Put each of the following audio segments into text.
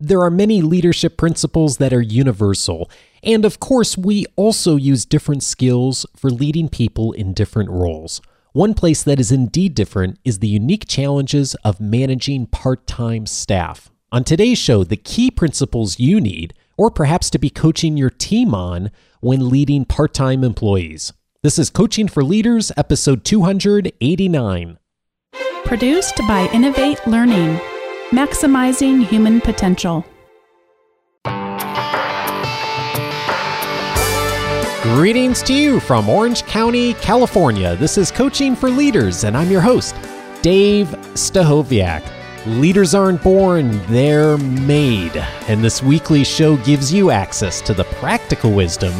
There are many leadership principles that are universal, and of course, we also use different skills for leading people in different roles. One place that is indeed different is the unique challenges of managing part time staff. On today's show, the key principles you need, or perhaps to be coaching your team on when leading part time employees. This is Coaching for Leaders, episode 289. Produced by Innovate Learning. Maximizing Human Potential. Greetings to you from Orange County, California. This is Coaching for Leaders, and I'm your host, Dave Stachowiak. Leaders aren't born, they're made. And this weekly show gives you access to the practical wisdom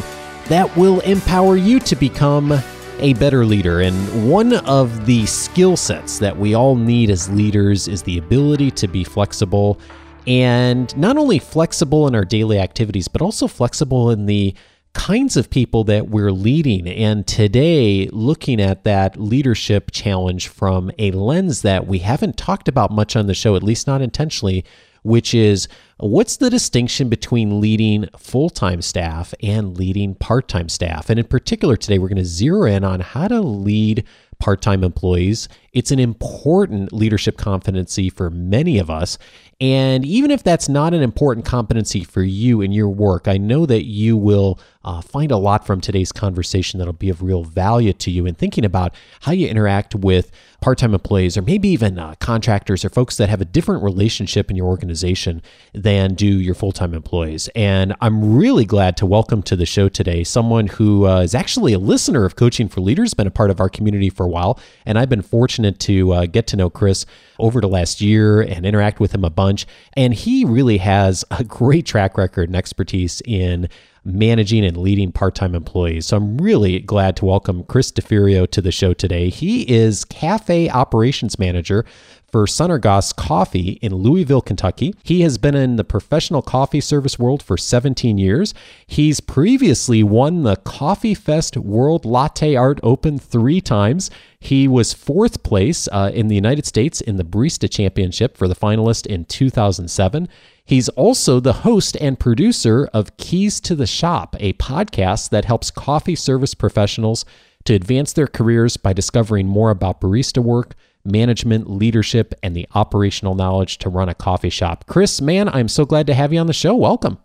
that will empower you to become a better leader. And one of the skill sets that we all need as leaders is the ability to be flexible and not only flexible in our daily activities, but also flexible in the kinds of people that we're leading. And today, looking at that leadership challenge from a lens that we haven't talked about much on the show, at least not intentionally, which is what's the distinction between leading full time staff and leading part time staff? And in particular, today we're going to zero in on how to lead part time employees. It's an important leadership competency for many of us. And even if that's not an important competency for you in your work, I know that you will uh, find a lot from today's conversation that'll be of real value to you in thinking about how you interact with part time employees or maybe even uh, contractors or folks that have a different relationship in your organization than do your full time employees. And I'm really glad to welcome to the show today someone who uh, is actually a listener of Coaching for Leaders, been a part of our community for a while. And I've been fortunate to uh, get to know Chris over the last year and interact with him a bunch. And he really has a great track record and expertise in managing and leading part time employees. So I'm really glad to welcome Chris Deferio to the show today. He is Cafe Operations Manager for Sunergos Coffee in Louisville, Kentucky. He has been in the professional coffee service world for 17 years. He's previously won the Coffee Fest World Latte Art Open three times. He was fourth place uh, in the United States in the Barista Championship for the finalist in 2007. He's also the host and producer of Keys to the Shop, a podcast that helps coffee service professionals to advance their careers by discovering more about barista work, management, leadership, and the operational knowledge to run a coffee shop. Chris, man, I'm so glad to have you on the show. Welcome.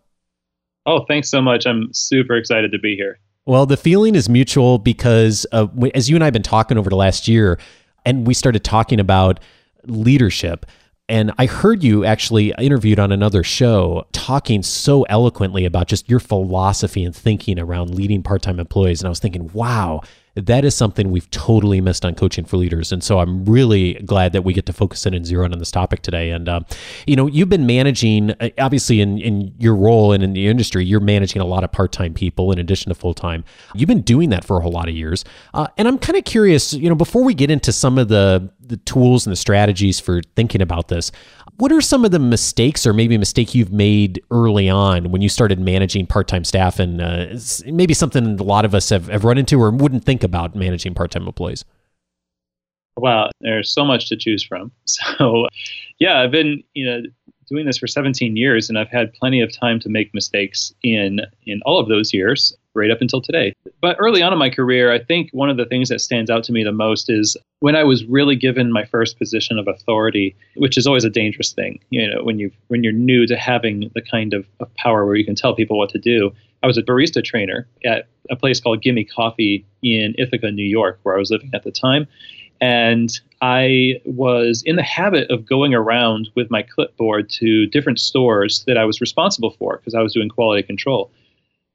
Oh, thanks so much. I'm super excited to be here. Well, the feeling is mutual because, uh, as you and I have been talking over the last year, and we started talking about leadership and I heard you actually interviewed on another show talking so eloquently about just your philosophy and thinking around leading part time employees. And I was thinking, wow, that is something we've totally missed on coaching for leaders. And so I'm really glad that we get to focus in and zero in on this topic today. And, uh, you know, you've been managing, uh, obviously, in, in your role and in the industry, you're managing a lot of part time people in addition to full time. You've been doing that for a whole lot of years. Uh, and I'm kind of curious, you know, before we get into some of the, the tools and the strategies for thinking about this, what are some of the mistakes or maybe mistake you've made early on when you started managing part-time staff and uh, maybe something a lot of us have, have run into or wouldn't think about managing part-time employees? Wow there's so much to choose from. So yeah i've been you know doing this for 17 years and i've had plenty of time to make mistakes in in all of those years right up until today. But early on in my career, I think one of the things that stands out to me the most is when I was really given my first position of authority, which is always a dangerous thing. You know, when you when you're new to having the kind of, of power where you can tell people what to do. I was a barista trainer at a place called Gimme Coffee in Ithaca, New York, where I was living at the time. And I was in the habit of going around with my clipboard to different stores that I was responsible for because I was doing quality control.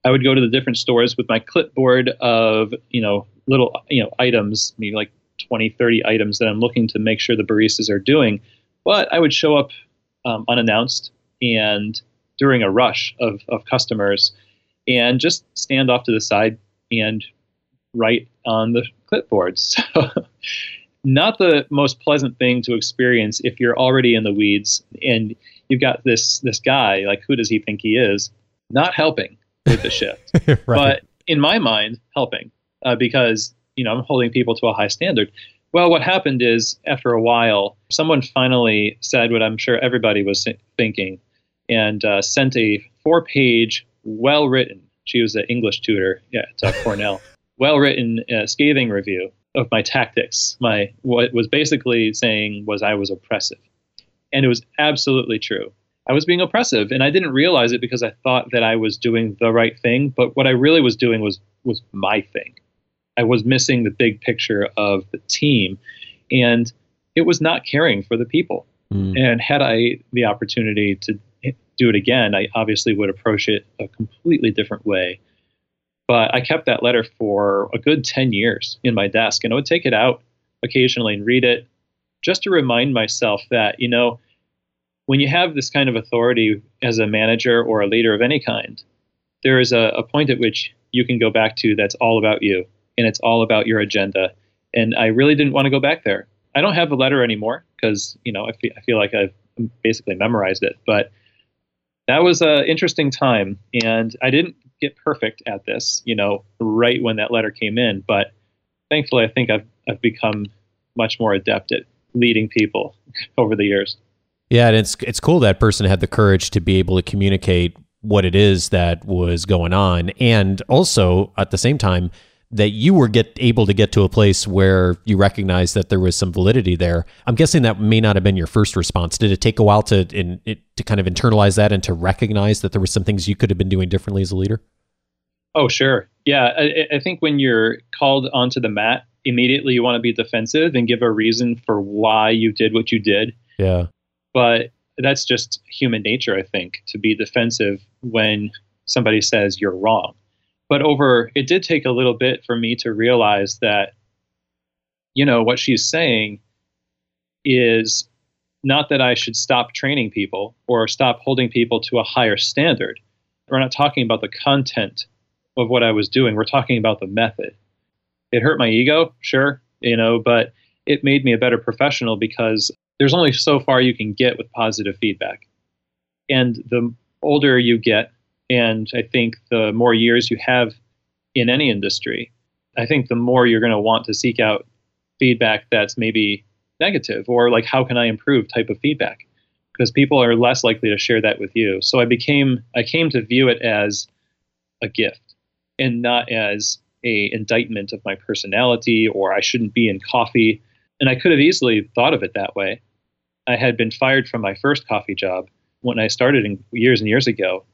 I would go to the different stores with my clipboard of, you know, little, you know, items, maybe like 20, 30 items that I'm looking to make sure the baristas are doing. But I would show up um, unannounced and during a rush of, of customers and just stand off to the side and write on the clipboard. So, not the most pleasant thing to experience if you're already in the weeds and you've got this this guy like who does he think he is not helping with the shift. right. But in my mind, helping uh, because you know I'm holding people to a high standard. Well, what happened is after a while, someone finally said what I'm sure everybody was thinking, and uh, sent a four page, well written, she was an English tutor at uh, Cornell, well written, uh, scathing review of my tactics. My what was basically saying was I was oppressive, and it was absolutely true. I was being oppressive, and I didn't realize it because I thought that I was doing the right thing. But what I really was doing was was my thing. I was missing the big picture of the team, and it was not caring for the people. Mm. And had I the opportunity to do it again, I obviously would approach it a completely different way. But I kept that letter for a good 10 years in my desk, and I would take it out occasionally and read it just to remind myself that, you know, when you have this kind of authority as a manager or a leader of any kind, there is a, a point at which you can go back to that's all about you and it's all about your agenda. And I really didn't want to go back there. I don't have the letter anymore because, you know, I feel, I feel like I've basically memorized it. But that was an interesting time. And I didn't get perfect at this, you know, right when that letter came in. But thankfully, I think I've, I've become much more adept at leading people over the years. Yeah, and it's it's cool that person had the courage to be able to communicate what it is that was going on, and also at the same time that you were get able to get to a place where you recognized that there was some validity there. I'm guessing that may not have been your first response. Did it take a while to in, it, to kind of internalize that and to recognize that there were some things you could have been doing differently as a leader? Oh, sure. Yeah, I, I think when you're called onto the mat, immediately you want to be defensive and give a reason for why you did what you did. Yeah. But that's just human nature, I think, to be defensive when somebody says you're wrong but over it did take a little bit for me to realize that you know what she's saying is not that I should stop training people or stop holding people to a higher standard. We're not talking about the content of what I was doing. We're talking about the method. It hurt my ego, sure, you know, but it made me a better professional because there's only so far you can get with positive feedback. And the older you get, and I think the more years you have in any industry, I think the more you're going to want to seek out feedback that's maybe negative or like, how can I improve type of feedback? Because people are less likely to share that with you. So I became, I came to view it as a gift and not as a indictment of my personality or I shouldn't be in coffee. And I could have easily thought of it that way. I had been fired from my first coffee job when I started in, years and years ago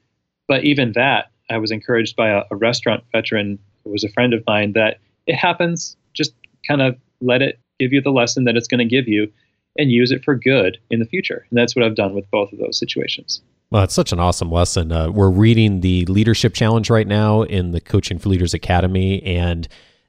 but even that, I was encouraged by a, a restaurant veteran who was a friend of mine that it happens. Just kind of let it give you the lesson that it's going to give you and use it for good in the future. And that's what I've done with both of those situations. Well, it's such an awesome lesson. Uh, we're reading the Leadership Challenge right now in the Coaching for Leaders Academy, and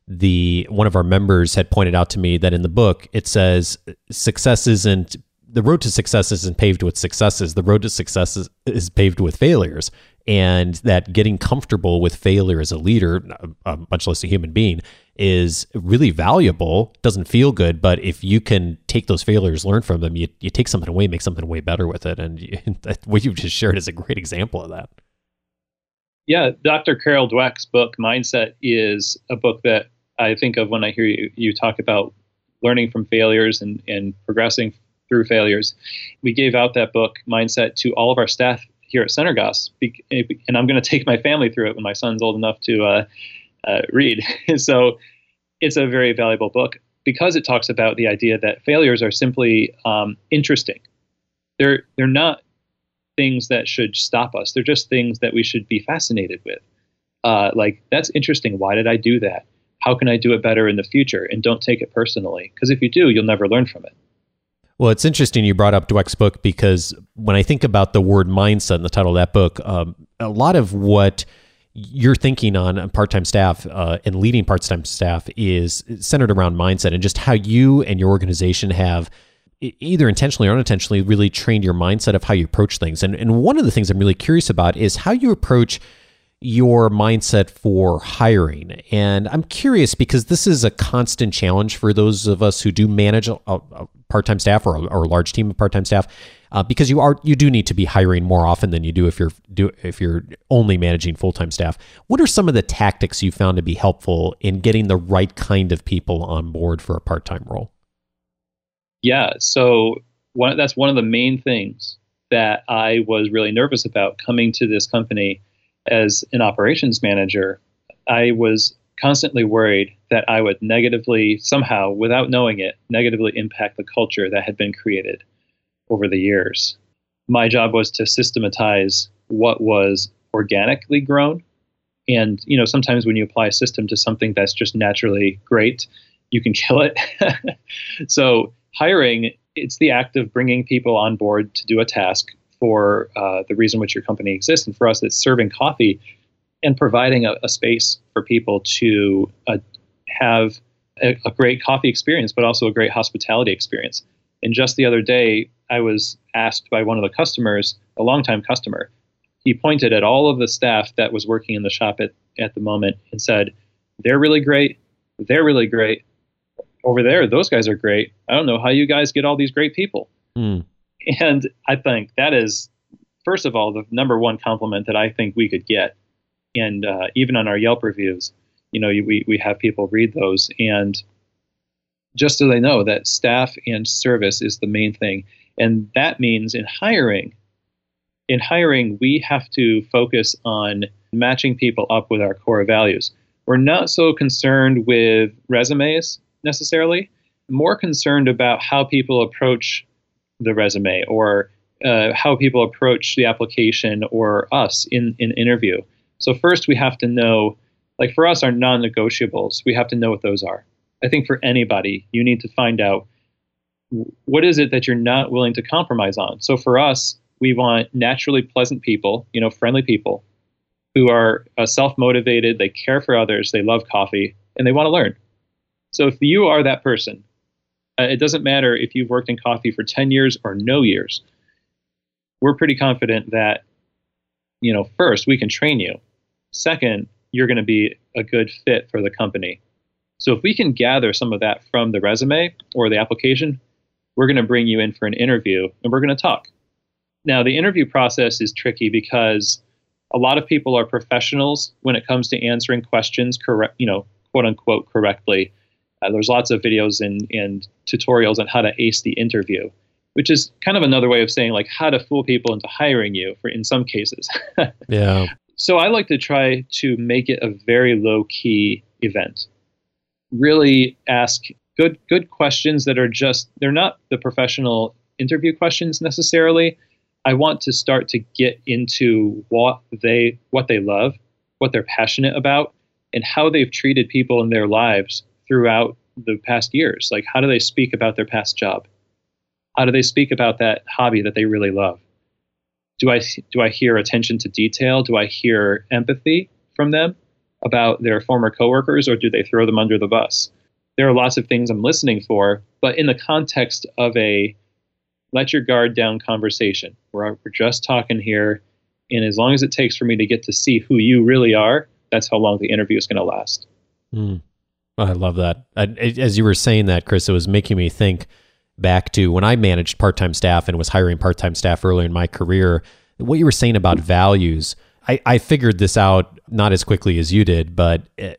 the one of our members had pointed out to me that in the book it says success isn't the road to success isn't paved with successes. The road to success is, is paved with failures and that getting comfortable with failure as a leader, uh, much less a human being, is really valuable. Doesn't feel good, but if you can take those failures, learn from them, you, you take something away, make something way better with it. And you, that, what you've just shared is a great example of that. Yeah, Dr. Carol Dweck's book, Mindset, is a book that I think of when I hear you, you talk about learning from failures and, and progressing through failures. We gave out that book, Mindset, to all of our staff here at Sunergos, and I'm going to take my family through it when my son's old enough to uh, uh, read. so it's a very valuable book because it talks about the idea that failures are simply um, interesting. They're they're not things that should stop us. They're just things that we should be fascinated with. Uh, like that's interesting. Why did I do that? How can I do it better in the future? And don't take it personally, because if you do, you'll never learn from it. Well, it's interesting you brought up Dweck's book because when I think about the word mindset in the title of that book, um, a lot of what you're thinking on part-time staff uh, and leading part-time staff is centered around mindset and just how you and your organization have either intentionally or unintentionally really trained your mindset of how you approach things. And, and one of the things I'm really curious about is how you approach your mindset for hiring. And I'm curious because this is a constant challenge for those of us who do manage a, a part-time staff or a, or a, large team of part-time staff, uh, because you are you do need to be hiring more often than you do if you're do if you're only managing full-time staff. What are some of the tactics you found to be helpful in getting the right kind of people on board for a part-time role? Yeah, so one, that's one of the main things that I was really nervous about coming to this company as an operations manager. I was constantly worried that I would negatively, somehow, without knowing it, negatively impact the culture that had been created over the years. My job was to systematize what was organically grown. And, you know, sometimes when you apply a system to something that's just naturally great, you can kill it. so, hiring, it's the act of bringing people on board to do a task for uh, the reason which your company exists. And for us, it's serving coffee and providing a, a space for people to uh, have a, a, great coffee experience, but also a great hospitality experience. And just the other day, I was asked by one of the customers, a longtime customer, he pointed at all of the staff that was working in the shop at, at the moment and said, They're really great. They're really great. Over there, those guys are great. I don't know how you guys get all these great people. Mm. And I think that is, first of all, the number one compliment that I think we could get and uh, even on our Yelp reviews, you know, we we have people read those, and just so they know that staff and service is the main thing, and that means in hiring, in hiring we have to focus on matching people up with our core values. We're not so concerned with resumes necessarily, more concerned about how people approach the resume or uh, how people approach the application or us in in interview. So first we have to know, like for us, our non-negotiables. We have to know what those are. I think for anybody, you need to find out what is it that you're not willing to compromise on. So for us, we want naturally pleasant people, you know, friendly people who are uh, self-motivated, they care for others, they love coffee, and they want to learn. So if you are that person, uh, it doesn't matter if you've worked in coffee for 10 years or no years. We're pretty confident that you know, first, we can train you. Second, you're going to be a good fit for the company. So if we can gather some of that from the resume or the application, we're going to bring you in for an interview and we're going to talk. Now, the interview process is tricky because a lot of people are professionals when it comes to answering questions correct, you know, quote unquote correctly. Uh, there's lots of videos and, and tutorials on how to ace the interview which is kind of another way of saying like how to fool people into hiring you for in some cases. yeah. So I like to try to make it a very low key event. Really ask good good questions that are just they're not the professional interview questions necessarily. I want to start to get into what they what they love, what they're passionate about, and how they've treated people in their lives throughout the past years. Like how do they speak about their past job? How do they speak about that hobby that they really love? Do I do I hear attention to detail? Do I hear empathy from them about their former coworkers, or do they throw them under the bus? There are lots of things I'm listening for, but in the context of a let your guard down conversation, where we're just talking here, and as long as it takes for me to get to see who you really are, that's how long the interview is going to last. Mm. I love that. I, as you were saying that, Chris, it was making me think back to when I managed part time staff and was hiring part time staff earlier in my career. What you were saying about values, I, I figured this out not as quickly as you did, but eh,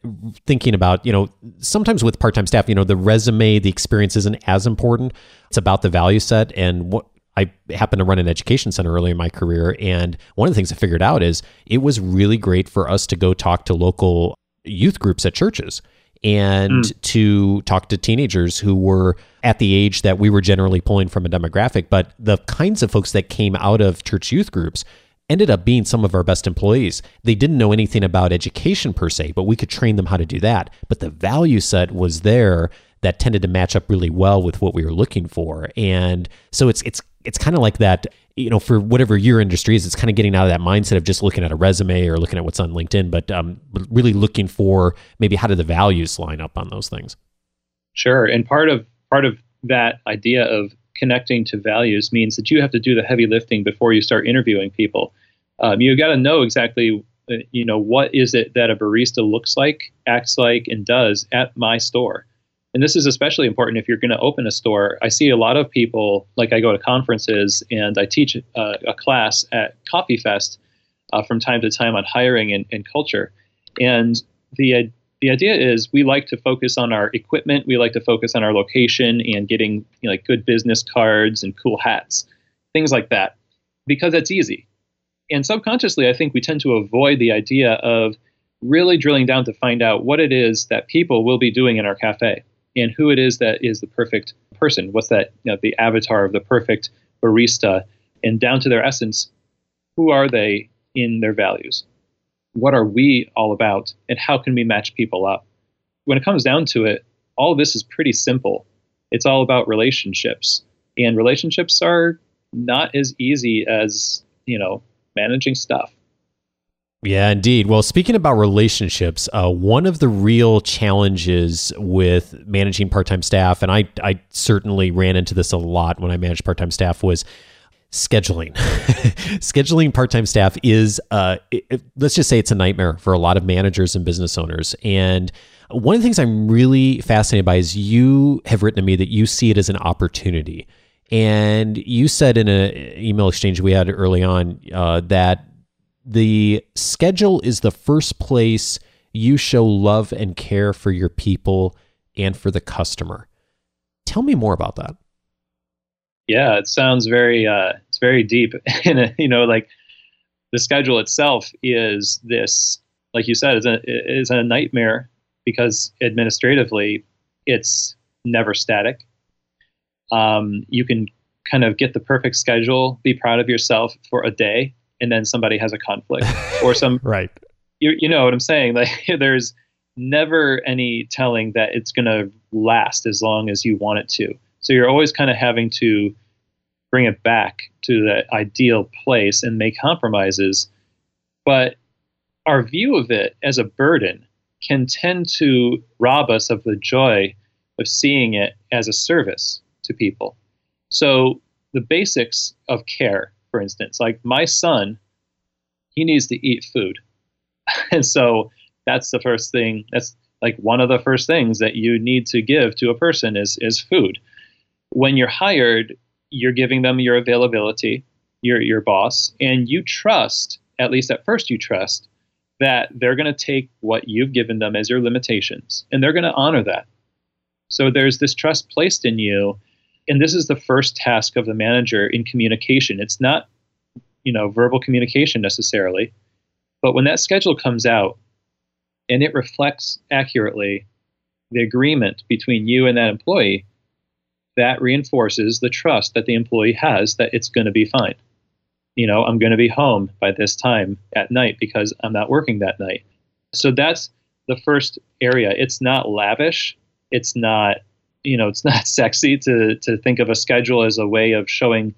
thinking about, you know, sometimes with part time staff, you know, the resume, the experience isn't as important. It's about the value set and what I happened to run an education center early in my career. And one of the things I figured out is it was really great for us to go talk to local youth groups at churches and mm. to talk to teenagers who were at the age that we were generally pulling from a demographic. But the kinds of folks that came out of church youth groups ended up being some of our best employees. They didn't know anything about education per se, but we could train them how to do that. But the value set was there that tended to match up really well with what we were looking for. And so it's it's it's kind of like that you know, for whatever your industry is, it's kind of getting out of that mindset of just looking at a resume or looking at what's on LinkedIn, but um, really looking for maybe how do the values line up on those things. Sure, and part of part of that idea of connecting to values means that you have to do the heavy lifting before you start interviewing people. Um, you got to know exactly, uh, you know, what is it that a barista looks like, acts like, and does at my store and this is especially important if you're going to open a store. I see a lot of people, like I go to conferences and I teach uh, a class at Coffee Fest uh, from time to time on hiring and, and culture. And the the idea is we like to focus on our equipment, we like to focus on our location and getting you know, like good business cards and cool hats, things like that. because it's easy. And subconsciously, I think we tend to avoid the idea of really drilling down to find out what it is that people will be doing in our cafe and who it is that is the perfect person. What's that, you know, the avatar of the perfect barista, and down to their essence, who are they in their values? What are we all about, and how can we match people up? When it comes down to it, all this is pretty simple. It's all about relationships, and relationships are not as easy as you know managing stuff. Yeah, indeed. Well, speaking about relationships, uh, one of the real challenges with managing part time staff, and I, I certainly ran into this a lot when I managed part time staff, was scheduling. scheduling part time staff is, uh, it, let's just say it's a nightmare for a lot of managers and business owners. And one of the things I'm really fascinated by is you have written to me that you see it as an opportunity. And you said in an email exchange we had early on uh, that the schedule is the first place you show love and care for your people and for the customer. Tell me more about that. Yeah, it sounds very uh, it's very deep, and you know, like the schedule itself is this, like you said, is a is a nightmare because administratively it's never static. Um, you can kind of get the perfect schedule, be proud of yourself for a day, and then somebody has a conflict or some right. You you know what I'm saying? Like there's never any telling that it's going to last as long as you want it to. So you're always kind of having to bring it back to that ideal place and make compromises. But our view of it as a burden can tend to rob us of the joy of seeing it as a service to people. So the basics of care, for instance, like my son, he needs to eat food. and so that's the first thing, that's like one of the first things that you need to give to a person is is food. When you're hired, you're giving them your availability, your your boss, and you trust, at least at first you trust that they're going to take what you've given them as your limitations and they're going to honor that. So there's this trust placed in you and this is the first task of the manager in communication. It's not, you know, verbal communication necessarily, but when that schedule comes out and it reflects accurately the agreement between you and that employee, that reinforces the trust that the employee has that it's going to be fine. You know, I'm going to be home by this time at night because I'm not working that night. So that's the first area. It's not lavish. It's not you know it's not sexy to to think of a schedule as a way of showing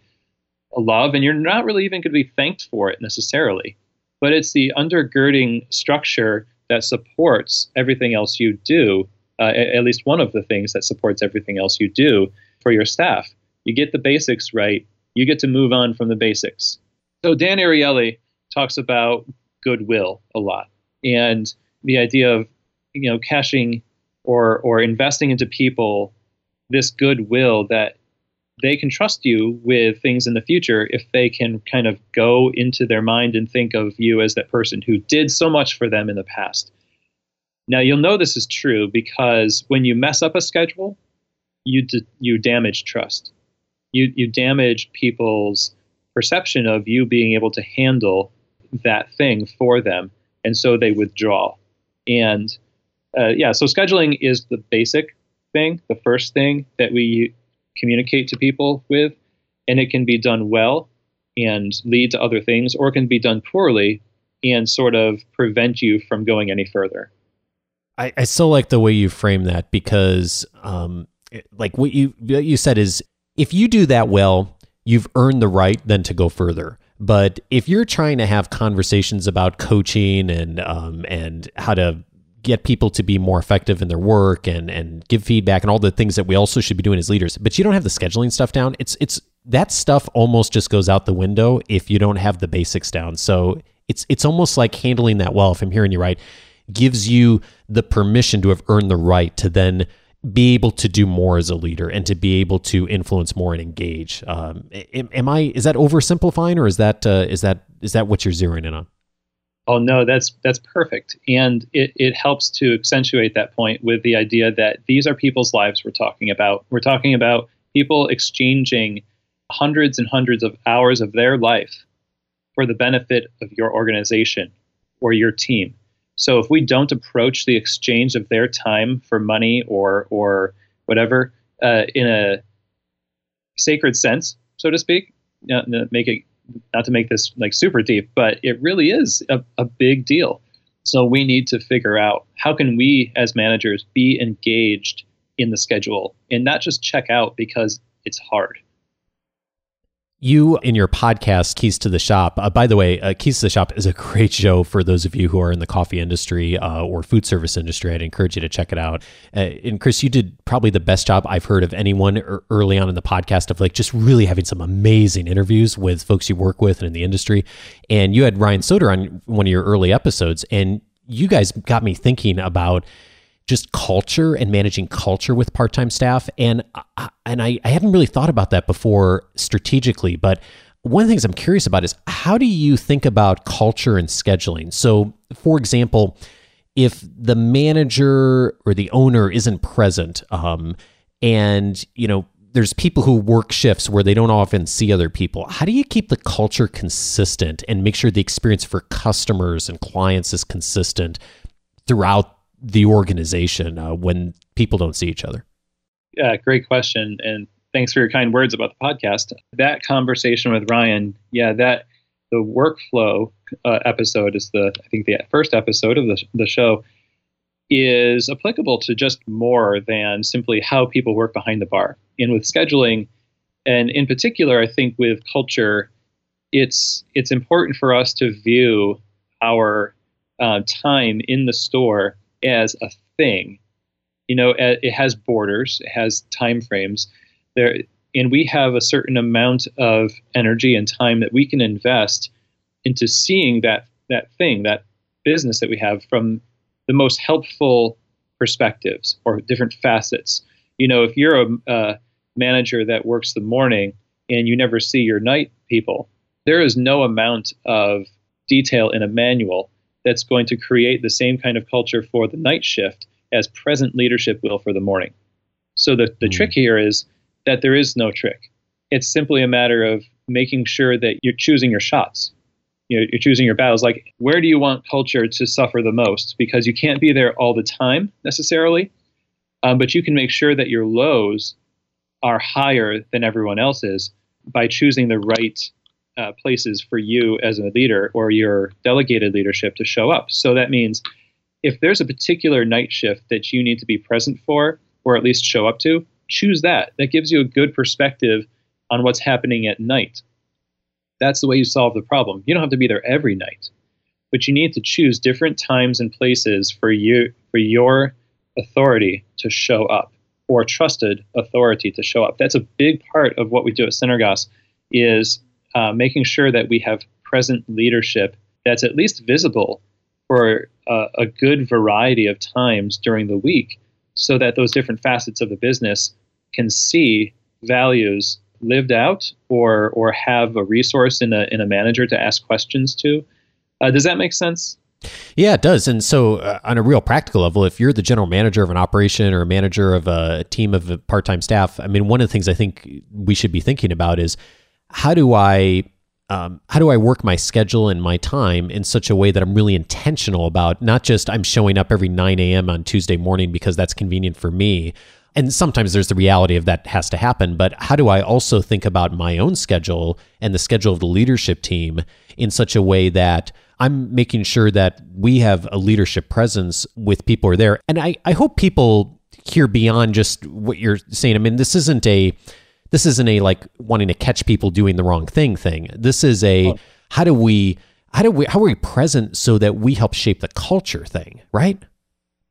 love and you're not really even going to be thanked for it necessarily. But it's the undergirding structure that supports everything else you do uh, at least one of the things that supports everything else you do for your staff. You get the basics right you get to move on from the basics. So dan ariely talks about goodwill a lot and the idea of you know cashing or or investing into people this goodwill that they can trust you with things in the future if they can kind of go into their mind and think of you as that person who did so much for them in the past. Now you'll know this is true because when you mess up a schedule, you d- you damage trust. You you damage people's perception of you being able to handle that thing for them, and so they withdraw. And uh, yeah, so scheduling is the basic thing, the first thing that we communicate to people with, and it can be done well and lead to other things, or it can be done poorly and sort of prevent you from going any further. I, I still like the way you frame that because, um, like what you what you said is, if you do that well, you've earned the right then to go further. But if you're trying to have conversations about coaching and um, and how to get people to be more effective in their work and and give feedback and all the things that we also should be doing as leaders. But you don't have the scheduling stuff down. It's it's that stuff almost just goes out the window if you don't have the basics down. So it's it's almost like handling that well if i'm hearing you right gives you the permission to have earned the right to then be able to do more as a leader and to be able to influence more and engage. Um, am, am, i is that oversimplifying or is that uh, is that is that what you're zeroing in on oh no that's that's perfect and it, it helps to accentuate that point with the idea that these are people's lives we're talking about we're talking about people exchanging hundreds and hundreds of hours of their life for the benefit of your organization or your team. So if we don't approach the exchange of their time for money or or whatever uh, in a sacred sense, so to speak, you know, make it not to make this like super deep, but it really is a, a big deal. So we need to figure out how can we as managers be engaged in the schedule and not just check out because it's hard. You, in your podcast, Keys to the Shop, uh, by the way, uh, Keys to the Shop is a great show for those of you who are in the coffee industry uh, or food service industry. I'd encourage you to check it out. Uh, and Chris, you did probably the best job I've heard of anyone early on in the podcast of like just really having some amazing interviews with folks you work with and in the industry. And you had Ryan Soder on one of your early episodes, and you guys got me thinking about just culture and managing culture with part-time staff and and I, I hadn't really thought about that before strategically but one of the things i'm curious about is how do you think about culture and scheduling so for example if the manager or the owner isn't present um, and you know there's people who work shifts where they don't often see other people. How do you keep the culture consistent and make sure the experience for customers and clients is consistent throughout the organization uh, when people don't see each other? Yeah, great question. And thanks for your kind words about the podcast. That conversation with Ryan, yeah, that the workflow uh, episode is the, I think, the first episode of the, the show is applicable to just more than simply how people work behind the bar. And with scheduling, and in particular, I think with culture, it's it's important for us to view our uh, time in the store as a thing. You know, it has borders, it has time frames. There, and we have a certain amount of energy and time that we can invest into seeing that that thing, that business that we have from the most helpful perspectives or different facets. You know, if you're a, a manager that works the morning and you never see your night people, there is no amount of detail in a manual that's going to create the same kind of culture for the night shift as present leadership will for the morning. So the, the mm. trick here is that there is no trick. It's simply a matter of making sure that you're choosing your shots. You know, you're choosing your battles. Like, where do you want culture to suffer the most? Because you can't be there all the time necessarily, um, but you can make sure that your lows are higher than everyone else's by choosing the right uh, places for you as a leader or your delegated leadership to show up. So that means if there's a particular night shift that you need to be present for, or at least show up to, choose that. That gives you a good perspective on what's happening at night. That's the way you solve the problem. You don't have to be there every night, but you need to choose different times and places for you for your authority to show up or trusted authority to show up. That's a big part of what we do at Sunergos is uh, making sure that we have present leadership that's at least visible for a, a good variety of times during the week so that those different facets of the business can see values lived out or or have a resource in a in a manager to ask questions to. Uh, does that make sense? Yeah, it does. And so, uh, on a real practical level, if you're the general manager of an operation or a manager of a team of part time staff, I mean, one of the things I think we should be thinking about is how do I um, how do I work my schedule and my time in such a way that I'm really intentional about not just I'm showing up every 9 a.m. on Tuesday morning because that's convenient for me. And sometimes there's the reality of that has to happen, but how do I also think about my own schedule and the schedule of the leadership team in such a way that I'm making sure that we have a leadership presence with people who are there. And I, I hope people hear beyond just what you're saying. I mean, this isn't a this isn't a like wanting to catch people doing the wrong thing thing. This is a oh. how do we how do we how are we present so that we help shape the culture thing, right?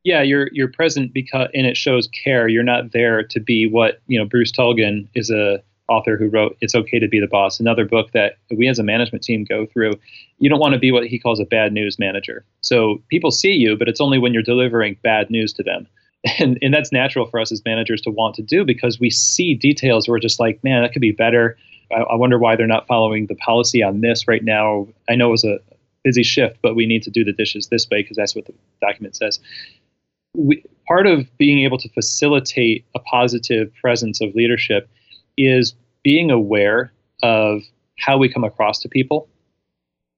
Yeah, you're you're present because and it shows care. You're not there to be what you know. Bruce Tulgan is a author who wrote "It's Okay to Be the Boss," another book that we as a management team go through. You don't want to be what he calls a bad news manager. So people see you, but it's only when you're delivering bad news to them and and that's natural for us as managers to want to do because we see details we're just like man that could be better. I, I, wonder why they're not following the policy on this right now. I know it was a busy shift but we need to do the dishes this way because that's what the document says. We, part of being able to facilitate a positive presence of leadership is being aware of how we come across to people,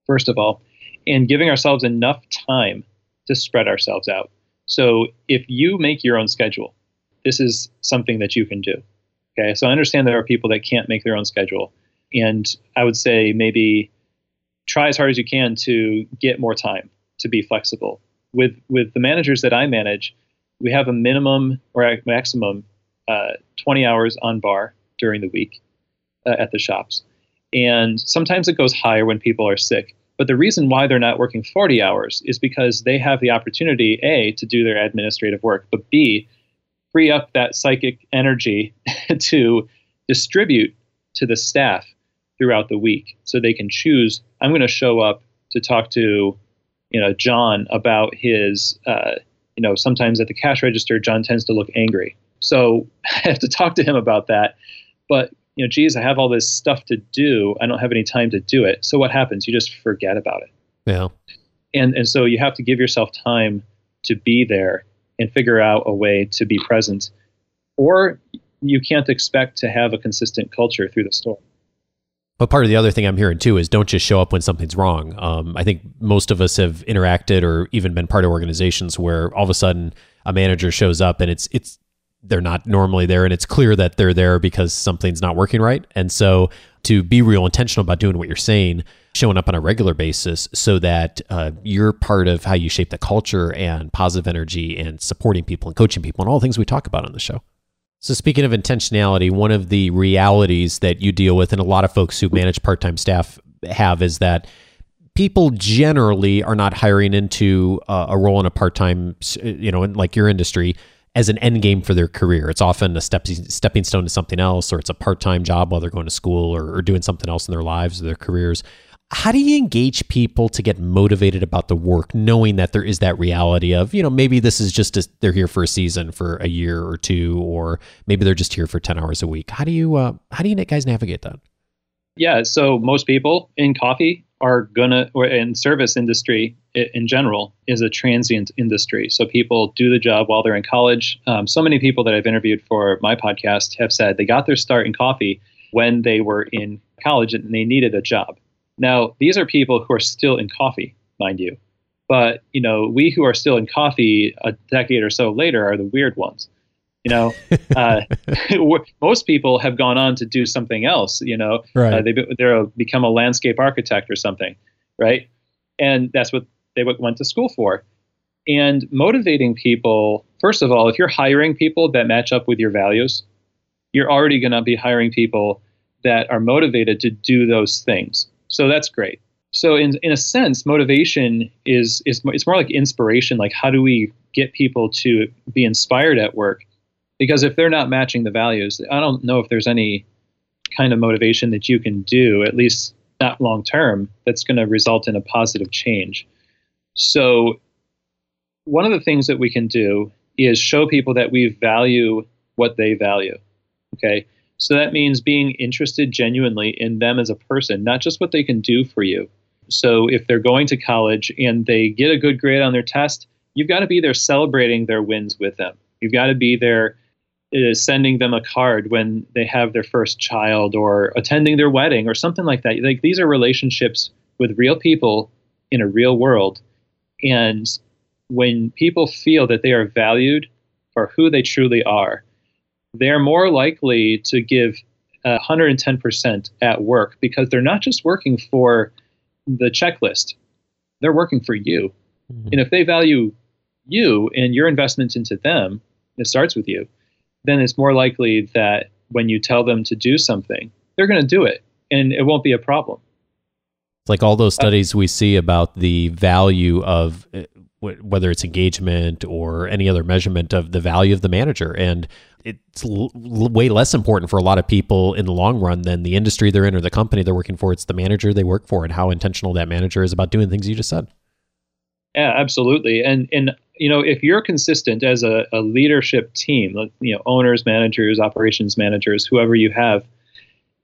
first of all, and giving ourselves enough time to spread ourselves out. So if you make your own schedule, this is something that you can do. Okay, so I understand there are people that can't make their own schedule. And I would say maybe try as hard as you can to get more time to be flexible. With with the managers that I manage, we have a minimum or a maximum uh, 20 hours on bar during the week uh, at the shops. And sometimes it goes higher when people are sick. But the reason why they're not working 40 hours is because they have the opportunity, A, to do their administrative work, but B, free up that psychic energy to distribute to the staff throughout the week so they can choose i'm going to show up to talk to you know john about his uh, you know sometimes at the cash register john tends to look angry. So i have to talk to him about that. But you know geez i have all this stuff to do. I don't have any time to do it. So what happens? You just forget about it. Yeah. And and so you have to give yourself time to be there and figure out a way to be present. Or you can't expect to have a consistent culture through the storm. but part of the other thing I'm hearing too is don't just show up when something's wrong. Um, I think most of us have interacted or even been part of organizations where all of a sudden a manager shows up and it's it's they're not normally there and it's clear that they're there because something's not working right. And so to be real intentional about doing what you're saying, showing up on a regular basis so that uh, you're part of how you shape the culture and positive energy and supporting people and coaching people and all the things we talk about on the show. So, speaking of intentionality, one of the realities that you deal with, and a lot of folks who manage part time staff have, is that people generally are not hiring into uh, a role in a part time, you know, in like your industry as an end game for their career. It's often a step, stepping stone to something else, or it's a part time job while they're going to school or, or doing something else in their lives or their careers. How do you engage people to get motivated about the work knowing that there is that reality of you know maybe this is just a, they're here for a season for a year or two or maybe they're just here for 10 hours a week? How do you uh, how do you guys navigate that? Yeah so most people in coffee are gonna or in service industry in general is a transient industry so people do the job while they're in college um, so many people that i've interviewed for my podcast have said they got their start in coffee when they were in college and they needed a job now, these are people who are still in coffee, mind you. But, you know, we who are still in coffee a decade or so later are the weird ones. You know, uh, most people have gone on to do something else. You know, right. uh, they they're become a landscape architect or something, right? And that's what they went to school for. And motivating people, first of all, if you're hiring people that match up with your values, you're already going to be hiring people that are motivated to do those things. So that's great. So in in a sense, motivation is is it's more like inspiration. Like how do we get people to be inspired at work? Because if they're not matching the values, I don't know if there's any kind of motivation that you can do, at least not long term, that's going to result in a positive change. So one of the things that we can do is show people that we value what they value. Okay. So that means being interested genuinely in them as a person, not just what they can do for you. So if they're going to college and they get a good grade on their test, you've got to be there celebrating their wins with them. You've got to be there uh, sending them a card when they have their first child or attending their wedding or something like that. Like these are relationships with real people in a real world. And when people feel that they are valued for who they truly are, they're more likely to give 110% at work because they're not just working for the checklist, they're working for you. Mm-hmm. And if they value you and your investment into them, it starts with you, then it's more likely that when you tell them to do something, they're going to do it and it won't be a problem. Like all those studies we see about the value of uh, whether it's engagement or any other measurement of the value of the manager. And it's l- way less important for a lot of people in the long run than the industry they're in or the company they're working for. It's the manager they work for and how intentional that manager is about doing things you just said. Yeah, absolutely. And and you know, if you're consistent as a, a leadership team, you know, owners, managers, operations managers, whoever you have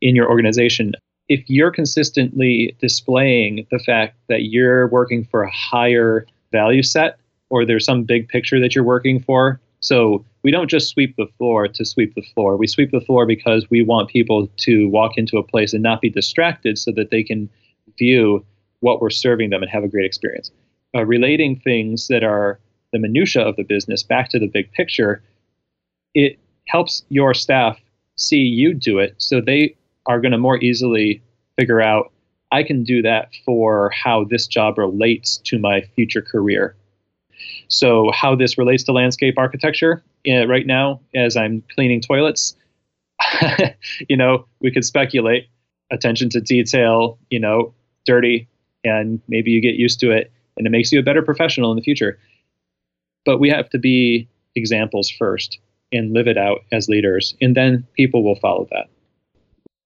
in your organization, if you're consistently displaying the fact that you're working for a higher value set or there's some big picture that you're working for. So we don't just sweep the floor to sweep the floor. We sweep the floor because we want people to walk into a place and not be distracted so that they can view what we're serving them and have a great experience. Uh, relating things that are the minutia of the business back to the big picture, it helps your staff see you do it so they are going to more easily figure out I can do that for how this job relates to my future career. So, how this relates to landscape architecture uh, right now, as I'm cleaning toilets, you know, we could speculate. Attention to detail, you know, dirty, and maybe you get used to it and it makes you a better professional in the future. But we have to be examples first and live it out as leaders, and then people will follow that.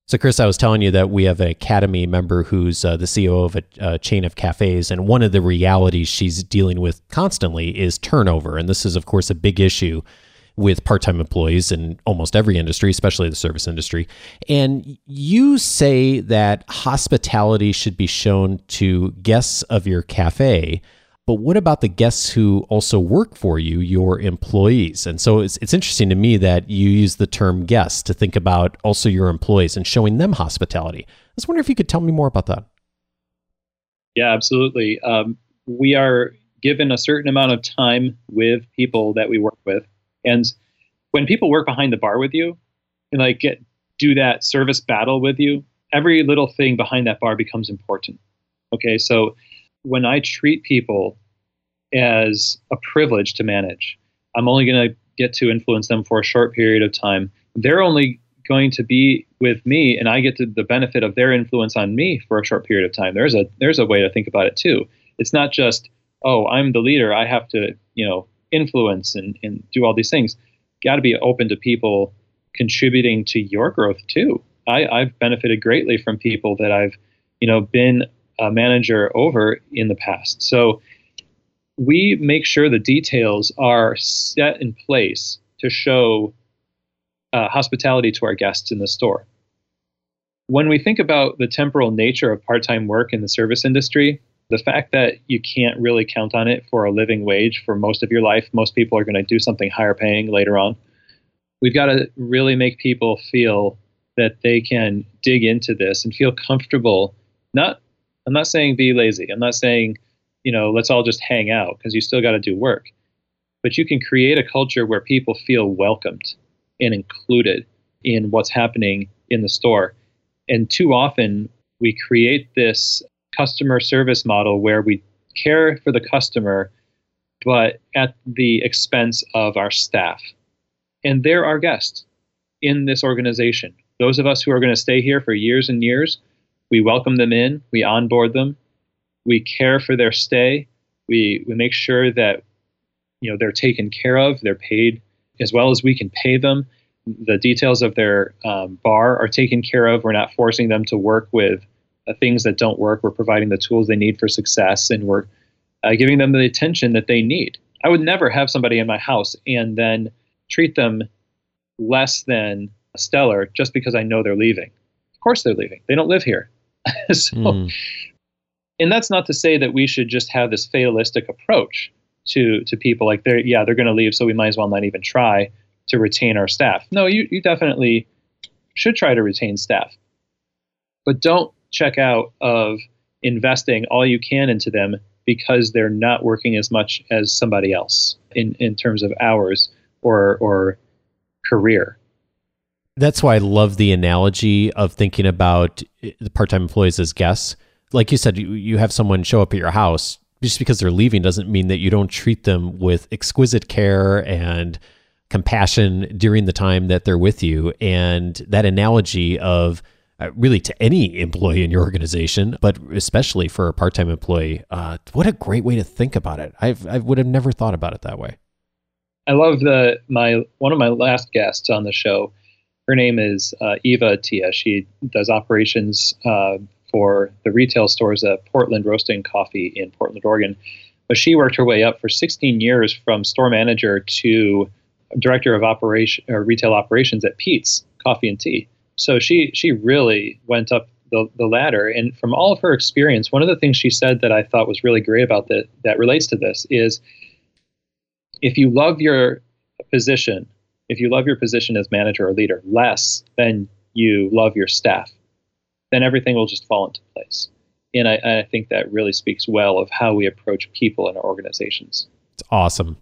So, Chris, I was telling you that we have an academy member who's uh, the CEO of a, a, chain of cafes, and one of the realities she's dealing with constantly is turnover. And this is, of course, a big issue with part time employees in almost every industry, especially the service industry. And you say that hospitality should be shown to guests of your cafe but what about the guests who also work for you, your employees? And so it's, it's interesting to me that you use the term guests to think about also your employees and showing them hospitality. I was wondering if you could tell me more about that. Yeah, absolutely. Um, we are given a certain amount of time with people that we work with. And when people work behind the bar with you and like get do that service battle with you, every little thing behind that bar becomes important. Okay, so when I treat people as a privilege to manage, I'm only going to get to influence them for a short period of time. They're only going to be with me, and I get to the benefit of their influence on me for a short period of time. There's a there's a way to think about it too. It's not just oh I'm the leader, I have to you know influence and, and do all these things. Got to be open to people contributing to your growth too. I, I've benefited greatly from people that I've you know been a manager over in the past. So we make sure the details are set in place to show uh, hospitality to our guests in the store. When we think about the temporal nature of part time work in the service industry, the fact that you can't really count on it for a living wage for most of your life, most people are going to do something higher paying later on. We've got to really make people feel that they can dig into this and feel comfortable, not I'm not saying be lazy. I'm not saying, you know, let's all just hang out because you still got to do work. But you can create a culture where people feel welcomed and included in what's happening in the store. And too often we create this customer service model where we care for the customer, but at the expense of our staff. And they're our guests in this organization. Those of us who are going to stay here for years and years, we welcome them in, we onboard them, we care for their stay, we, we make sure that you know they're taken care of, they're paid as well as we can pay them. The details of their um, bar are taken care of. We're not forcing them to work with uh, things that don't work. We're providing the tools they need for success, and we're uh, giving them the attention that they need. I would never have somebody in my house and then treat them less than stellar just because I know they're leaving. Of course, they're leaving. They don't live here. so, mm. And that's not to say that we should just have this fatalistic approach to to people like they're yeah they're going to leave, so we might as well not even try to retain our staff. No, you you definitely should try to retain staff, but don't check out of investing all you can into them because they're not working as much as somebody else in, in terms of hours or or career that's why I love the analogy of thinking about eh, the part-time employees as guests. Like you said, you, you have someone show up at your house just because they're leaving doesn't mean that you don't treat them with exquisite care and compassion during the time that they're with you. And that analogy of uh, really to any employee in your organization, but especially for a part-time employee, uh, what a great way to think about it. I've, I would have never thought about it that way. I love the my one of my last guests on the show her name is uh, Eva Tia. She does operations uh, for the retail stores at Portland Roasting Coffee in Portland, Oregon. But she worked her way up for 16 years from store manager to director of operation or retail operations at Peet's Coffee and Tea. So she she really went up the, the ladder. And from all of her experience, one of the things she said that I thought was really great about that that relates to this is if you love your position, if you love your position as manager or leader less than you love your staff, then everything will just fall into place. And I, I think that really speaks well of how we approach people in our organizations. It's awesome.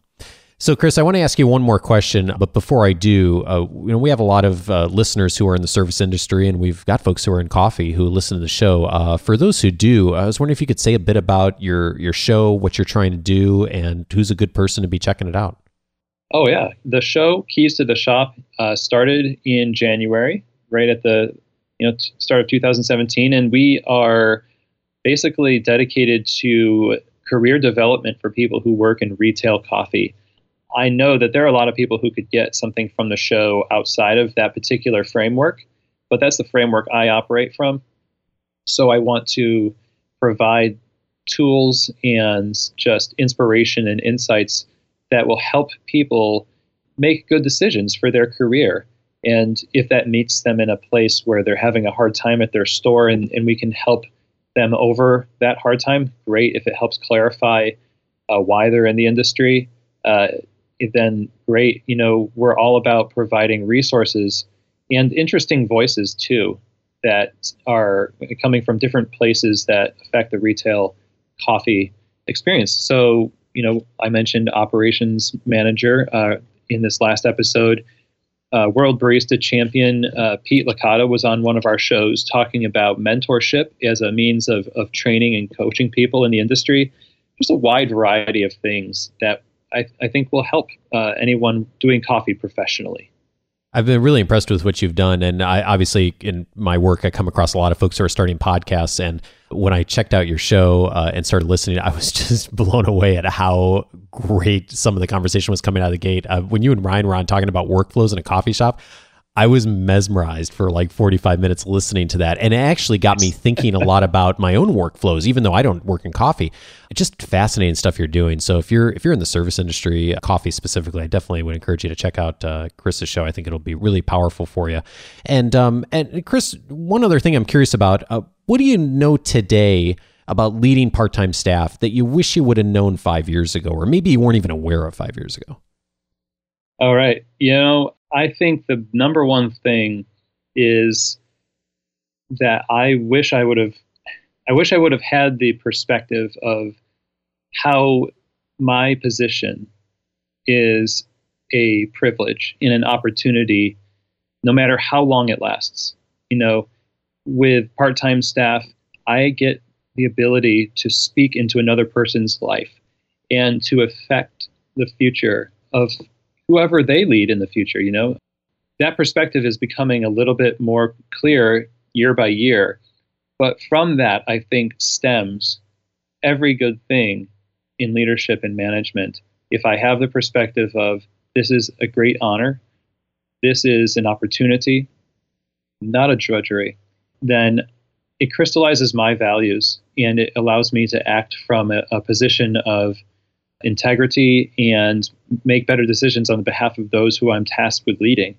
So, Chris, I want to ask you one more question, but before I do, uh, you know, we have a lot of uh, listeners who are in the service industry, and we've got folks who are in coffee who listen to the show. Uh, for those who do, I was wondering if you could say a bit about your your show, what you're trying to do, and who's a good person to be checking it out. Oh yeah, the show Keys to the Shop uh, started in January, right at the you know start of 2017, and we are basically dedicated to career development for people who work in retail coffee. I know that there are a lot of people who could get something from the show outside of that particular framework, but that's the framework I operate from. So I want to provide tools and just inspiration and insights that will help people make good decisions for their career. And if that meets them in a place where they're having a hard time at their store and, and we can help them over that hard time, great. If it helps clarify uh, why they're in the industry, uh, then great. You know, we're all about providing resources and interesting voices too that are coming from different places that affect the retail coffee experience. So, you know, I mentioned operations manager uh, in this last episode. Uh, World Barista champion uh, Pete Licata was on one of our shows talking about mentorship as a means of, of training and coaching people in the industry. There's a wide variety of things that I, I think will help uh, anyone doing coffee professionally. I've been really impressed with what you've done. And I obviously, in my work, I come across a lot of folks who are starting podcasts. And when I checked out your show uh, and started listening, I was just blown away at how great some of the conversation was coming out of the gate. Uh, when you and Ryan were on talking about workflows in a coffee shop, I was mesmerized for like 45 minutes listening to that. And it actually got me thinking a lot about my own workflows, even though I don't work in coffee. It's just fascinating stuff you're doing. So if you're if you're in the service industry, coffee specifically, I definitely would encourage you to check out uh, Chris's show. I think it'll be really powerful for you. And um, and Chris, one other thing I'm curious about, uh, what do you know today about leading part-time staff that you wish you would have known five years ago, or maybe you weren't even aware of five years ago? All right. You know, I think the number one thing is that I wish I would have I wish I would have had the perspective of how my position is a privilege and an opportunity no matter how long it lasts. You know, with part-time staff, I get the ability to speak into another person's life and to affect the future of whoever they lead in the future, you know. That perspective is becoming a little bit more clear year by year. But from that, I think stems every good thing in leadership and management. If I have the perspective of this is a great honor, this is an opportunity, not a drudgery, then it crystallizes my values and it allows me to act from a, a position of integrity and make better decisions on behalf of those who I'm tasked with leading.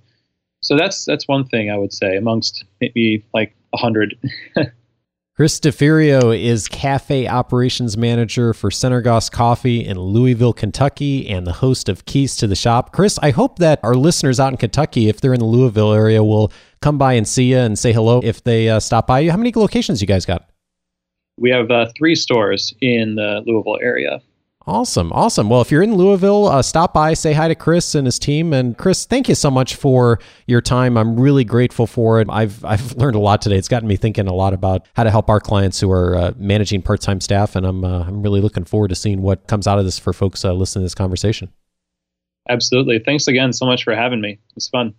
So that's that's one thing I would say amongst maybe like a hundred. Chris Deferio is cafe operations manager for Sunergos Coffee in Louisville, Kentucky, and the host of Keys to the Shop. Chris, I hope that our listeners out in Kentucky, if they're in the Louisville area, will come by and see you and say hello if they uh, stop by you. How many locations you guys got? We have uh, three stores in the Louisville area. Awesome. Awesome. Well, if you're in Louisville, uh, stop by, say hi to Chris and his team. And Chris, thank you so much for your time. I'm really grateful for it. I've, I've learned a lot today. It's gotten me thinking a lot about how to help our clients who are uh, managing part time staff. And I'm, uh, I'm really looking forward to seeing what comes out of this for folks uh, listening to this conversation. Absolutely. Thanks again so much for having me. It's fun.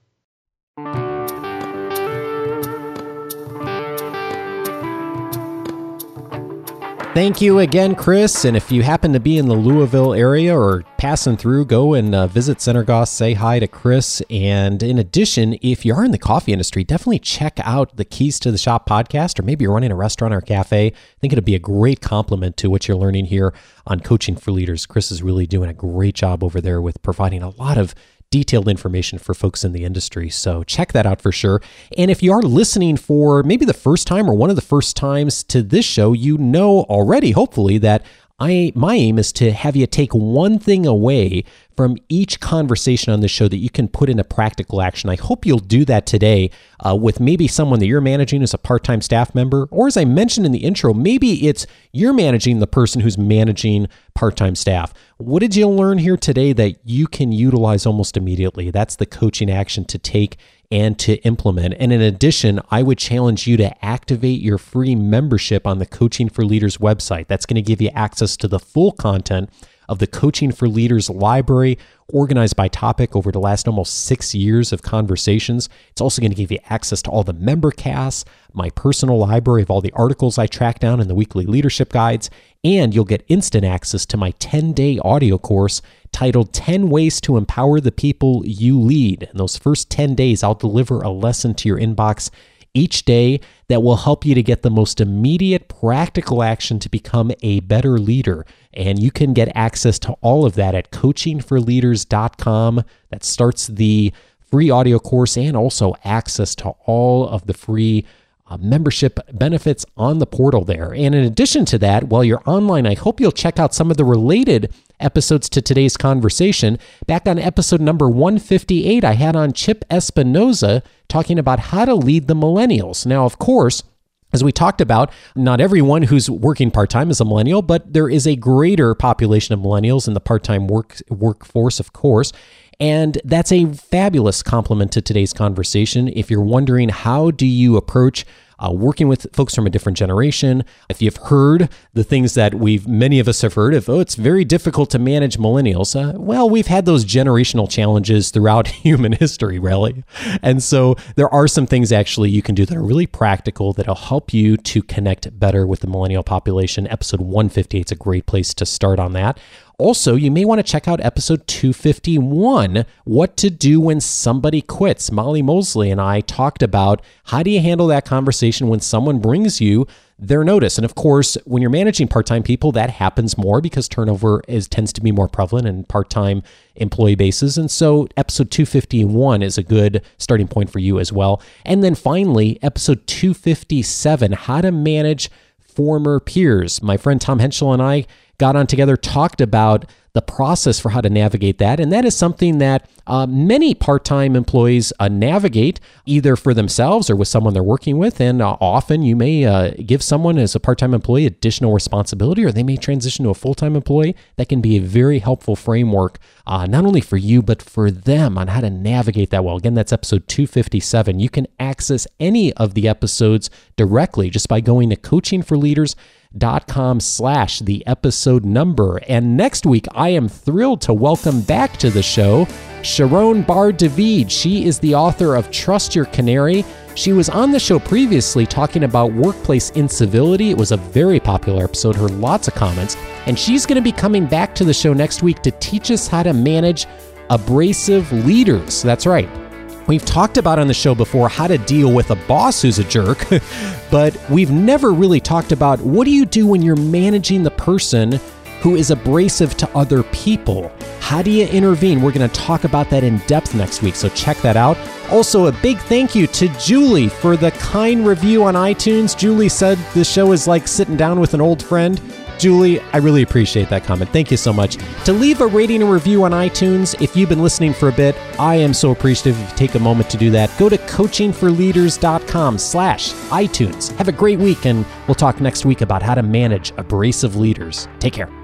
Thank you again, Chris. And if you happen to be in the Louisville area or passing through, go and uh, visit Sunergos. Say hi to Chris. And in addition, if you are in the coffee industry, definitely check out the Keys to the Shop podcast, or maybe you're running a restaurant or a cafe. I think it'd be a great complement to what you're learning here on Coaching for Leaders. Chris is really doing a great job over there with providing a lot of detailed information for folks in the industry. So check that out for sure. And if you are listening for maybe the first time or one of the first times to this show, you know already, hopefully, that I my aim is to have you take one thing away from each conversation on the show that you can put into practical action. I hope you'll do that today uh, with maybe someone that you're managing as a part time staff member, or as I mentioned in the intro, maybe it's you're managing the person who's managing part time staff. What did you learn here today that you can utilize almost immediately? That's the coaching action to take and to implement. And in addition, I would challenge you to activate your free membership on the Coaching for Leaders website. That's going to give you access to the full content of the Coaching for Leaders library, organized by topic over the last almost six years of conversations. It's also going to give you access to all the member casts, my personal library of all the articles I track down in the weekly leadership guides, and you'll get instant access to my 10 day audio course titled 10 Ways to Empower the People You Lead. In those first 10 days, I'll deliver a lesson to your inbox each day that will help you to get the most immediate practical action to become a better leader. And you can get access to all of that at coachingforleaders.com. That starts the free audio course and also access to all of the free uh, membership benefits on the portal there. And in addition to that, while you're online, I hope you'll check out some of the related episodes to today's conversation. Back on episode number 158, I had on Chip Espinoza talking about how to lead the millennials. Now, of course, as we talked about, not everyone who's working part time is a millennial, but there is a greater population of millennials in the part time work workforce, of course. And that's a fabulous complement to today's conversation. If you're wondering how do you approach uh, working with folks from a different generation. If you've heard the things that we've many of us have heard of, oh, it's very difficult to manage millennials. Uh, well, we've had those generational challenges throughout human history, really, and so there are some things actually you can do that are really practical that'll help you to connect better with the millennial population. Episode 158 is a great place to start on that. Also, you may want to check out episode 251 What to Do When Somebody Quits. Molly Mosley and I talked about how do you handle that conversation when someone brings you their notice. And of course, when you're managing part-time people, that happens more because turnover is tends to be more prevalent in part-time employee bases. And so episode 251 is a good starting point for you as well. And then finally, episode 257, how to manage former peers. My friend Tom Henschel and I got on together, talked about the process for how to navigate that. And that is something that uh, many part time employees uh, navigate either for themselves or with someone they're working with. And uh, often you may uh, give someone as a part time employee additional responsibility, or they may transition to a full time employee. That can be a very helpful framework, uh, not only for you, but for them on how to navigate that well. Again, that's episode 257. You can access any of the episodes directly just by going to Coaching for Leaders dot com slash the episode number. And next week, I am thrilled to welcome back to the show Sharone Bar-David. She is the author of Trust Your Canary. She was on the show previously talking about workplace incivility. It was a very popular episode, heard lots of comments. And she's going to be coming back to the show next week to teach us how to manage abrasive leaders. That's right. We've talked about on the show before how to deal with a boss who's a jerk, but we've never really talked about what do you do when you're managing the person who is abrasive to other people. How do you intervene? We're going to talk about that in depth next week, so check that out. Also, a big thank you to Julie for the kind review on iTunes. Julie said the show is like sitting down with an old friend. Julie, I really appreciate that comment. Thank you so much. To leave a rating and review on iTunes, if you've been listening for a bit, I am so appreciative if you take a moment to do that. Go to coachingforleaders.com slash iTunes. Have a great week, and we'll talk next week about how to manage abrasive leaders. Take care.